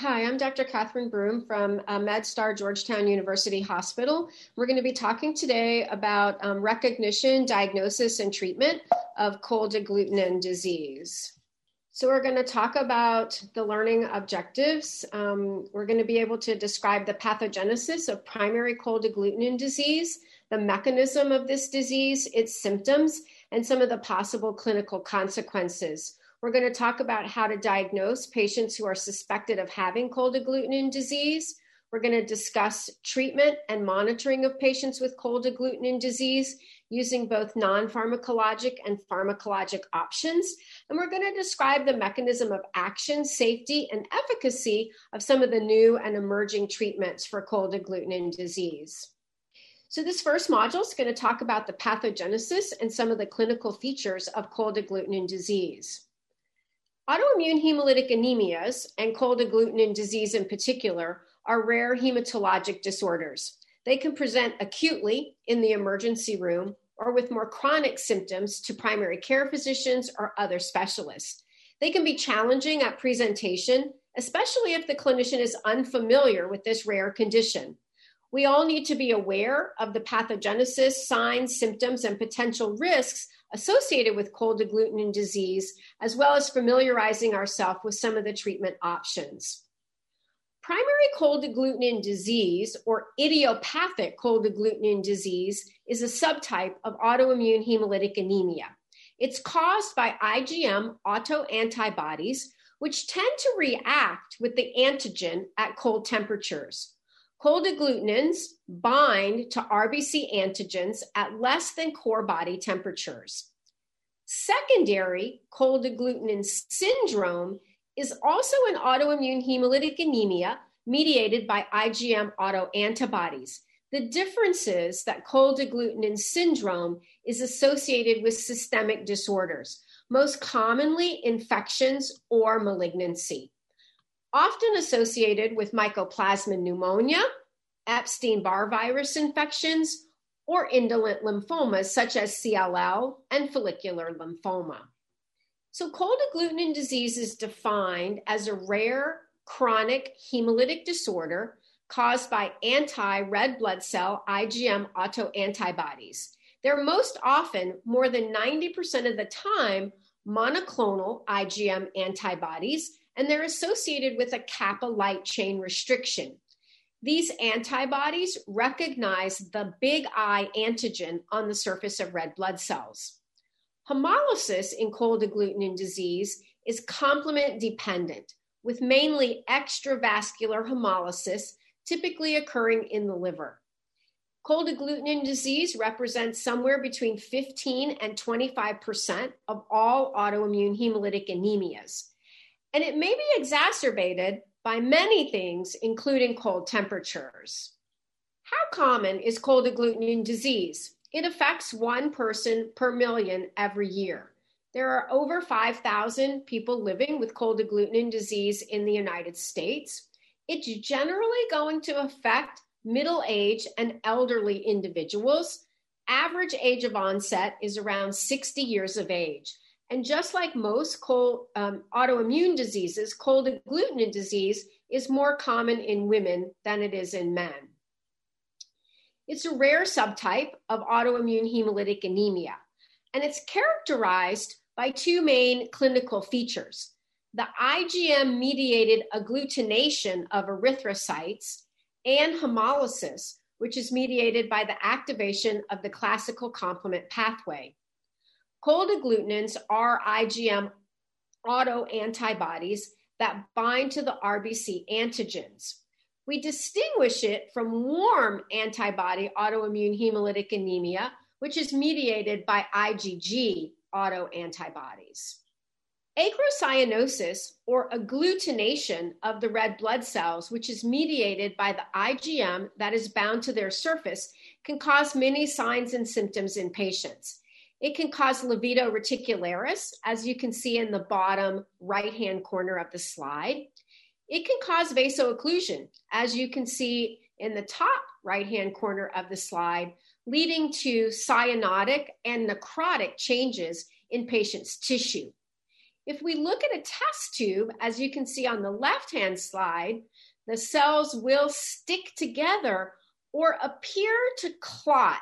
Hi, I'm Dr. Catherine Broome from uh, MedStar Georgetown University Hospital. We're going to be talking today about um, recognition, diagnosis, and treatment of cold agglutinin disease. So, we're going to talk about the learning objectives. Um, we're going to be able to describe the pathogenesis of primary cold agglutinin disease, the mechanism of this disease, its symptoms, and some of the possible clinical consequences. We're going to talk about how to diagnose patients who are suspected of having cold agglutinin disease. We're going to discuss treatment and monitoring of patients with cold agglutinin disease using both non pharmacologic and pharmacologic options. And we're going to describe the mechanism of action, safety, and efficacy of some of the new and emerging treatments for cold agglutinin disease. So, this first module is going to talk about the pathogenesis and some of the clinical features of cold agglutinin disease. Autoimmune hemolytic anemias and cold agglutinin disease in particular are rare hematologic disorders. They can present acutely in the emergency room or with more chronic symptoms to primary care physicians or other specialists. They can be challenging at presentation, especially if the clinician is unfamiliar with this rare condition. We all need to be aware of the pathogenesis, signs, symptoms, and potential risks associated with cold agglutinin disease, as well as familiarizing ourselves with some of the treatment options. Primary cold agglutinin disease, or idiopathic cold agglutinin disease, is a subtype of autoimmune hemolytic anemia. It's caused by IgM autoantibodies, which tend to react with the antigen at cold temperatures. Cold agglutinins bind to RBC antigens at less than core body temperatures. Secondary cold agglutinin syndrome is also an autoimmune hemolytic anemia mediated by IgM autoantibodies. The difference is that cold agglutinin syndrome is associated with systemic disorders, most commonly infections or malignancy often associated with mycoplasma pneumonia, Epstein Barr virus infections, or indolent lymphomas such as CLL and follicular lymphoma. So, cold agglutinin disease is defined as a rare chronic hemolytic disorder caused by anti red blood cell IgM autoantibodies. They're most often, more than 90% of the time, monoclonal IgM antibodies and they're associated with a kappa light chain restriction. These antibodies recognize the big I antigen on the surface of red blood cells. Hemolysis in cold agglutinin disease is complement dependent, with mainly extravascular hemolysis typically occurring in the liver. Cold agglutinin disease represents somewhere between 15 and 25% of all autoimmune hemolytic anemias and it may be exacerbated by many things, including cold temperatures. How common is cold agglutinin disease? It affects one person per million every year. There are over 5,000 people living with cold agglutinin disease in the United States. It's generally going to affect middle age and elderly individuals. Average age of onset is around 60 years of age. And just like most cold um, autoimmune diseases, cold agglutinin disease is more common in women than it is in men. It's a rare subtype of autoimmune hemolytic anemia, and it's characterized by two main clinical features the IgM mediated agglutination of erythrocytes and hemolysis, which is mediated by the activation of the classical complement pathway. Cold agglutinins are IgM autoantibodies that bind to the RBC antigens. We distinguish it from warm antibody autoimmune hemolytic anemia, which is mediated by IgG autoantibodies. Acrocyanosis, or agglutination of the red blood cells, which is mediated by the IgM that is bound to their surface, can cause many signs and symptoms in patients. It can cause livedo reticularis, as you can see in the bottom right hand corner of the slide. It can cause vaso-occlusion, as you can see in the top right hand corner of the slide, leading to cyanotic and necrotic changes in patients' tissue. If we look at a test tube, as you can see on the left hand slide, the cells will stick together or appear to clot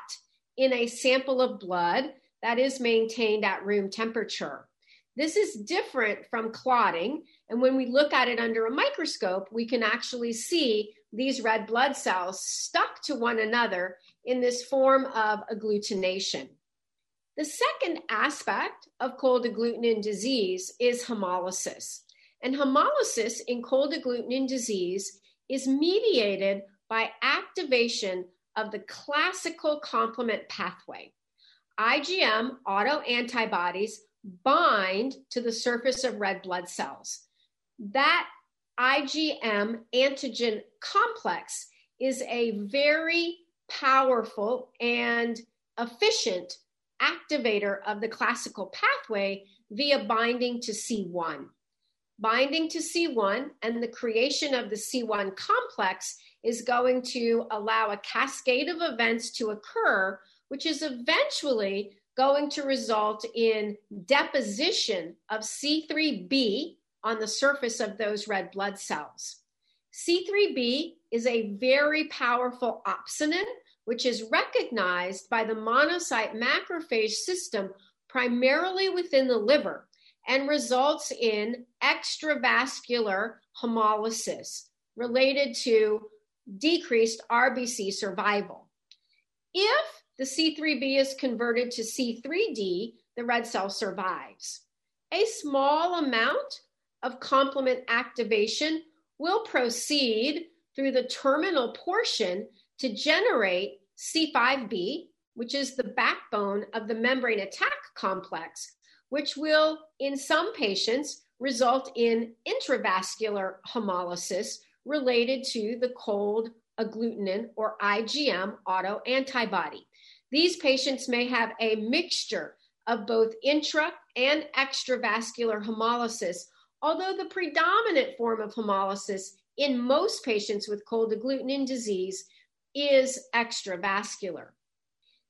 in a sample of blood that is maintained at room temperature. This is different from clotting, and when we look at it under a microscope, we can actually see these red blood cells stuck to one another in this form of agglutination. The second aspect of cold agglutinin disease is hemolysis. And hemolysis in cold agglutinin disease is mediated by activation of the classical complement pathway. IgM autoantibodies bind to the surface of red blood cells. That IgM antigen complex is a very powerful and efficient activator of the classical pathway via binding to C1. Binding to C1 and the creation of the C1 complex is going to allow a cascade of events to occur, which is eventually going to result in deposition of C3b on the surface of those red blood cells. C3b is a very powerful opsonin which is recognized by the monocyte macrophage system primarily within the liver and results in extravascular hemolysis related to decreased RBC survival. The C3b is converted to C3d, the red cell survives. A small amount of complement activation will proceed through the terminal portion to generate C5b, which is the backbone of the membrane attack complex, which will, in some patients, result in intravascular hemolysis related to the cold agglutinin or IgM autoantibody. These patients may have a mixture of both intra and extravascular hemolysis, although the predominant form of hemolysis in most patients with cold agglutinin disease is extravascular.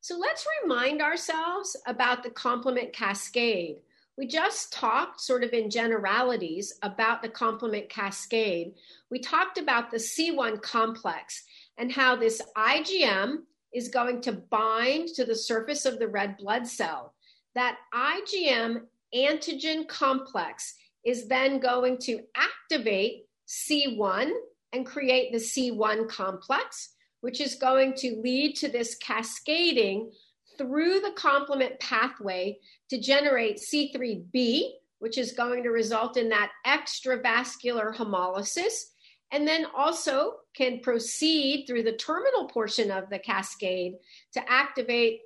So let's remind ourselves about the complement cascade. We just talked, sort of in generalities, about the complement cascade. We talked about the C1 complex and how this IgM is going to bind to the surface of the red blood cell. That IgM antigen complex is then going to activate C1 and create the C1 complex which is going to lead to this cascading through the complement pathway to generate C3b, which is going to result in that extravascular hemolysis, and then also can proceed through the terminal portion of the cascade to activate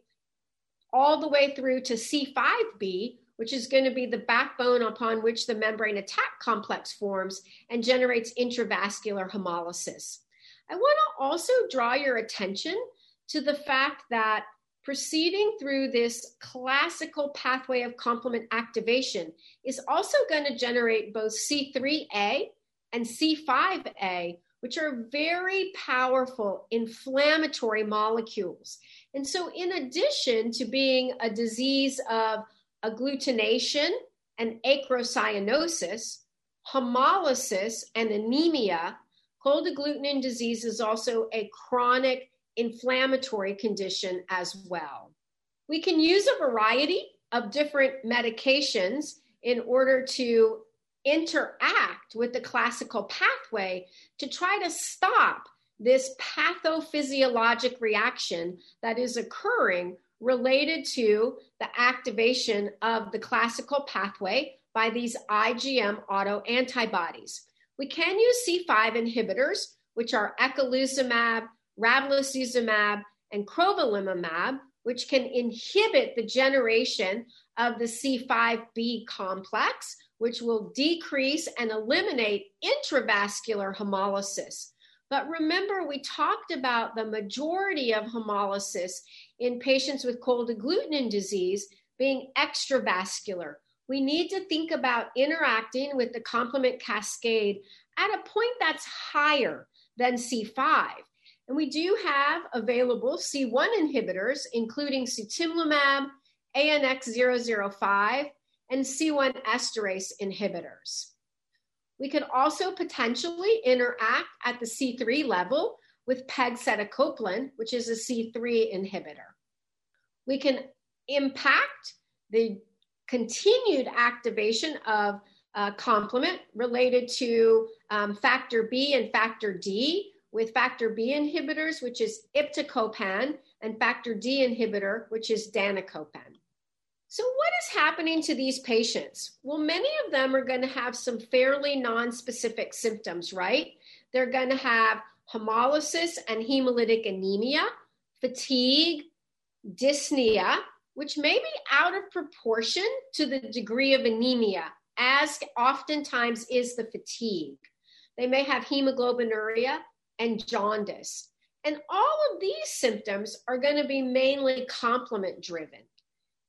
all the way through to C5b, which is going to be the backbone upon which the membrane attack complex forms and generates intravascular hemolysis. I want to also draw your attention to the fact that proceeding through this classical pathway of complement activation is also going to generate both C3A and C5A, which are very powerful inflammatory molecules. And so, in addition to being a disease of agglutination and acrocyanosis, hemolysis, and anemia Cold agglutinin disease is also a chronic inflammatory condition as well. We can use a variety of different medications in order to interact with the classical pathway to try to stop this pathophysiologic reaction that is occurring related to the activation of the classical pathway by these IgM autoantibodies. We can use C5 inhibitors, which are eculizumab, ravulizumab, and crovalimumab, which can inhibit the generation of the C5b complex, which will decrease and eliminate intravascular hemolysis. But remember, we talked about the majority of hemolysis in patients with cold agglutinin disease being extravascular, we need to think about interacting with the complement cascade at a point that's higher than C5. And we do have available C1 inhibitors, including sutimlimab, ANX005, and C1 esterase inhibitors. We could also potentially interact at the C3 level with pegcetacoplan, which is a C3 inhibitor. We can impact the continued activation of uh, complement related to um, factor B and factor D with factor B inhibitors, which is iptacopan, and factor D inhibitor, which is danicopan. So, what is happening to these patients? Well, many of them are going to have some fairly non-specific symptoms, right? They're going to have hemolysis and hemolytic anemia, fatigue, dyspnea, which may be out of proportion to the degree of anemia, as oftentimes is the fatigue. They may have hemoglobinuria and jaundice. And all of these symptoms are going to be mainly complement driven.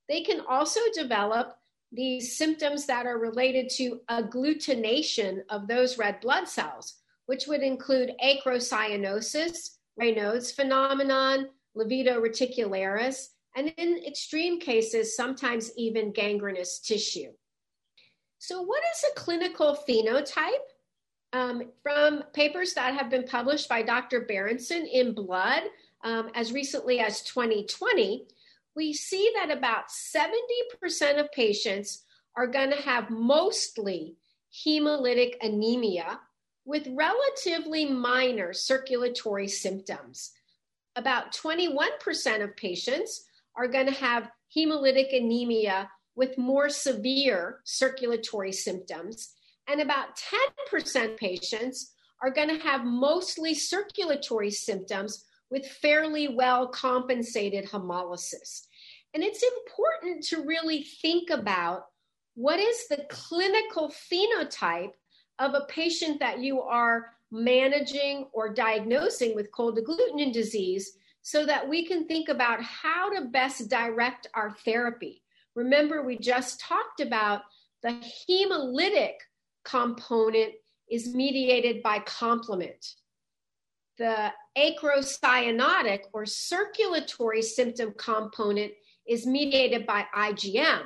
They can also develop these symptoms that are related to agglutination of those red blood cells, which would include acrocyanosis, Raynaud's phenomenon, livedo reticularis, and in extreme cases, sometimes even gangrenous tissue. So, what is a clinical phenotype? Um, from papers that have been published by Dr. Berentsen in Blood um, as recently as 2020, we see that about 70% of patients are going to have mostly hemolytic anemia with relatively minor circulatory symptoms. About 21% of patients are going to have hemolytic anemia with more severe circulatory symptoms. And about 10% patients are going to have mostly circulatory symptoms with fairly well compensated hemolysis. And it's important to really think about what is the clinical phenotype of a patient that you are managing or diagnosing with cold agglutinin disease so that we can think about how to best direct our therapy. Remember, we just talked about the hemolytic component is mediated by complement. The acrocyanotic or circulatory symptom component is mediated by IgM.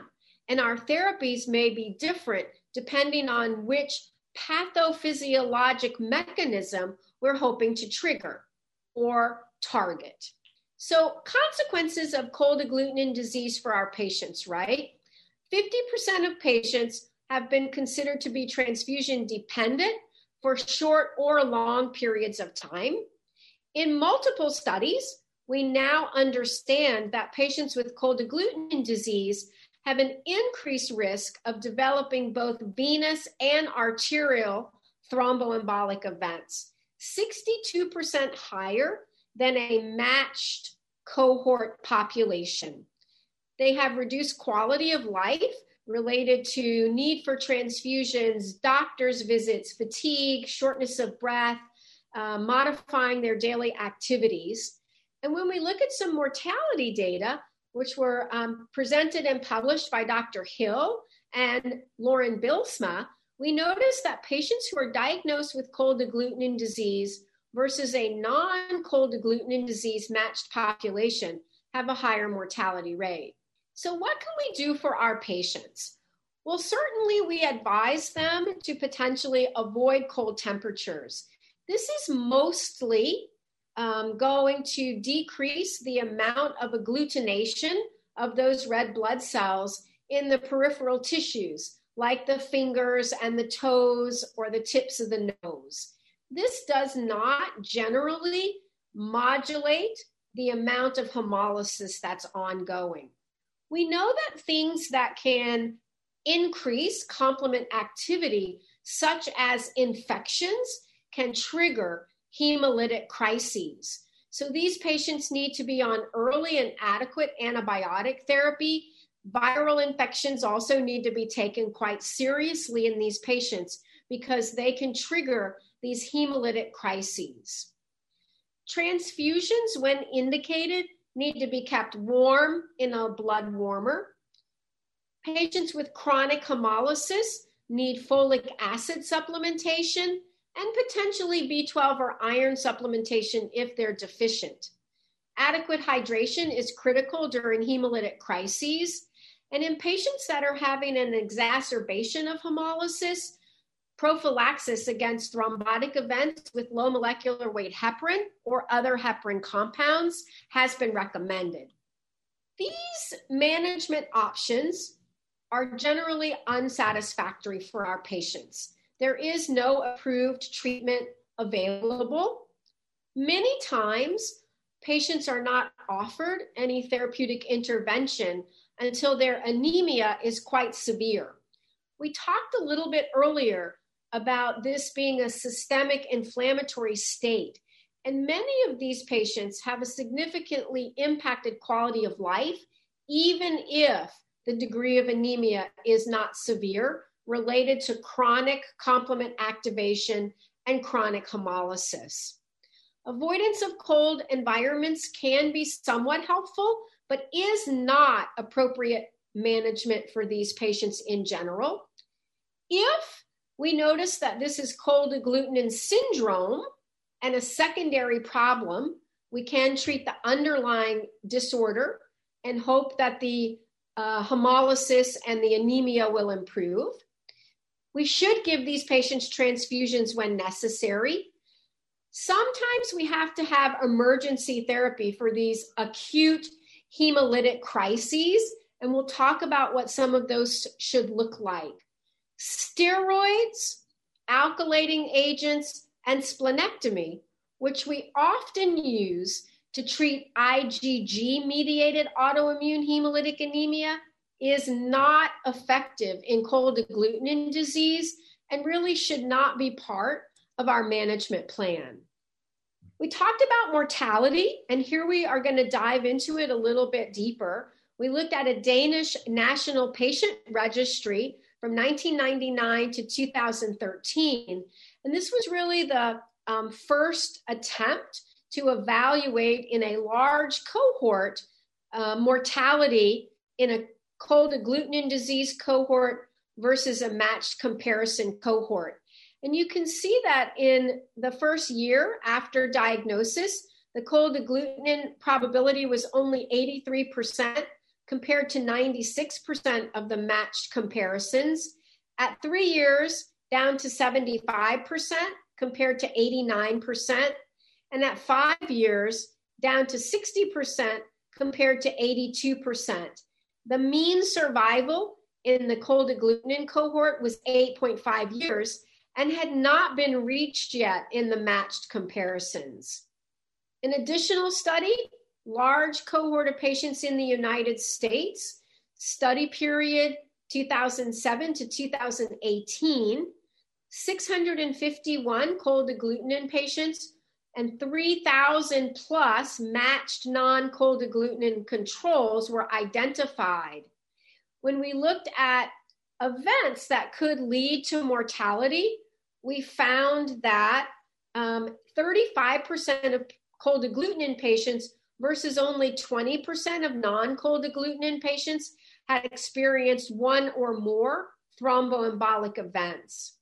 And our therapies may be different depending on which pathophysiologic mechanism we're hoping to trigger or target. So, consequences of cold agglutinin disease for our patients, right? 50% of patients have been considered to be transfusion dependent for short or long periods of time. In multiple studies, we now understand that patients with cold agglutinin disease have an increased risk of developing both venous and arterial thromboembolic events, 62% higher than a matched cohort population. They have reduced quality of life related to need for transfusions, doctor's visits, fatigue, shortness of breath, uh, modifying their daily activities. And when we look at some mortality data, which were um, presented and published by Dr. Hill and Lauren Bylsma, we notice that patients who are diagnosed with cold agglutinin disease versus a non cold agglutinin disease matched population have a higher mortality rate. So, what can we do for our patients? Well, certainly we advise them to potentially avoid cold temperatures. This is mostly um, going to decrease the amount of agglutination of those red blood cells in the peripheral tissues, like the fingers and the toes or the tips of the nose. This does not generally modulate the amount of hemolysis that's ongoing. We know that things that can increase complement activity, such as infections, can trigger hemolytic crises. So these patients need to be on early and adequate antibiotic therapy. Viral infections also need to be taken quite seriously in these patients because they can trigger these hemolytic crises. Transfusions, when indicated, need to be kept warm in a blood warmer. Patients with chronic hemolysis need folic acid supplementation and potentially B12 or iron supplementation if they're deficient. Adequate hydration is critical during hemolytic crises, And in patients that are having an exacerbation of hemolysis, prophylaxis against thrombotic events with low molecular weight heparin or other heparin compounds has been recommended. These management options are generally unsatisfactory for our patients. There is no approved treatment available. Many times, patients are not offered any therapeutic intervention until their anemia is quite severe. We talked a little bit earlier about this being a systemic inflammatory state. And many of these patients have a significantly impacted quality of life, even if the degree of anemia is not severe, related to chronic complement activation and chronic hemolysis. Avoidance of cold environments can be somewhat helpful, but is not appropriate management for these patients in general. If we notice that this is cold agglutinin syndrome and a secondary problem, we can treat the underlying disorder and hope that the uh, hemolysis and the anemia will improve. We should give these patients transfusions when necessary. Sometimes we have to have emergency therapy for these acute hemolytic crises, and we'll talk about what some of those should look like. Steroids, alkylating agents, and splenectomy, which we often use to treat IgG mediated autoimmune hemolytic anemia, is not effective in cold agglutinin disease and really should not be part of our management plan. We talked about mortality, and here we are going to dive into it a little bit deeper. We looked at a Danish national patient registry from 1999 to 2013. And this was really the um, first attempt to evaluate in a large cohort uh, mortality in a cold agglutinin disease cohort versus a matched comparison cohort. And you can see that in the first year after diagnosis, the cold agglutinin probability was only 83% compared to 96% of the matched comparisons. At three years, down to 75% compared to 89%. And at five years, down to 60% compared to 82%. The mean survival in the cold agglutinin cohort was 8.5 years and had not been reached yet in the matched comparisons. An additional study, large cohort of patients in the United States, study period 2007 to 2018, 651 cold agglutinin patients and 3,000 plus matched non cold agglutinin controls were identified. When we looked at events that could lead to mortality, we found that um, 35% of cold agglutinin patients versus only 20% of non cold agglutinin patients had experienced one or more thromboembolic events.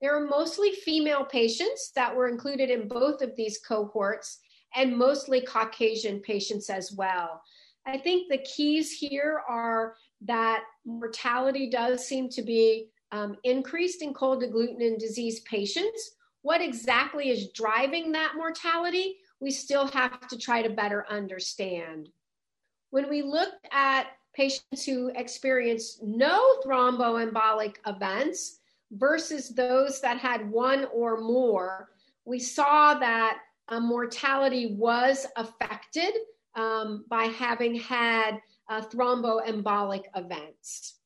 There are mostly female patients that were included in both of these cohorts and mostly Caucasian patients as well. I think the keys here are that mortality does seem to be um, increased in cold agglutinin disease patients. What exactly is driving that mortality? We still have to try to better understand. When we looked at patients who experienced no thromboembolic events, versus those that had one or more, we saw that uh, mortality was affected um, by having had uh, thromboembolic events.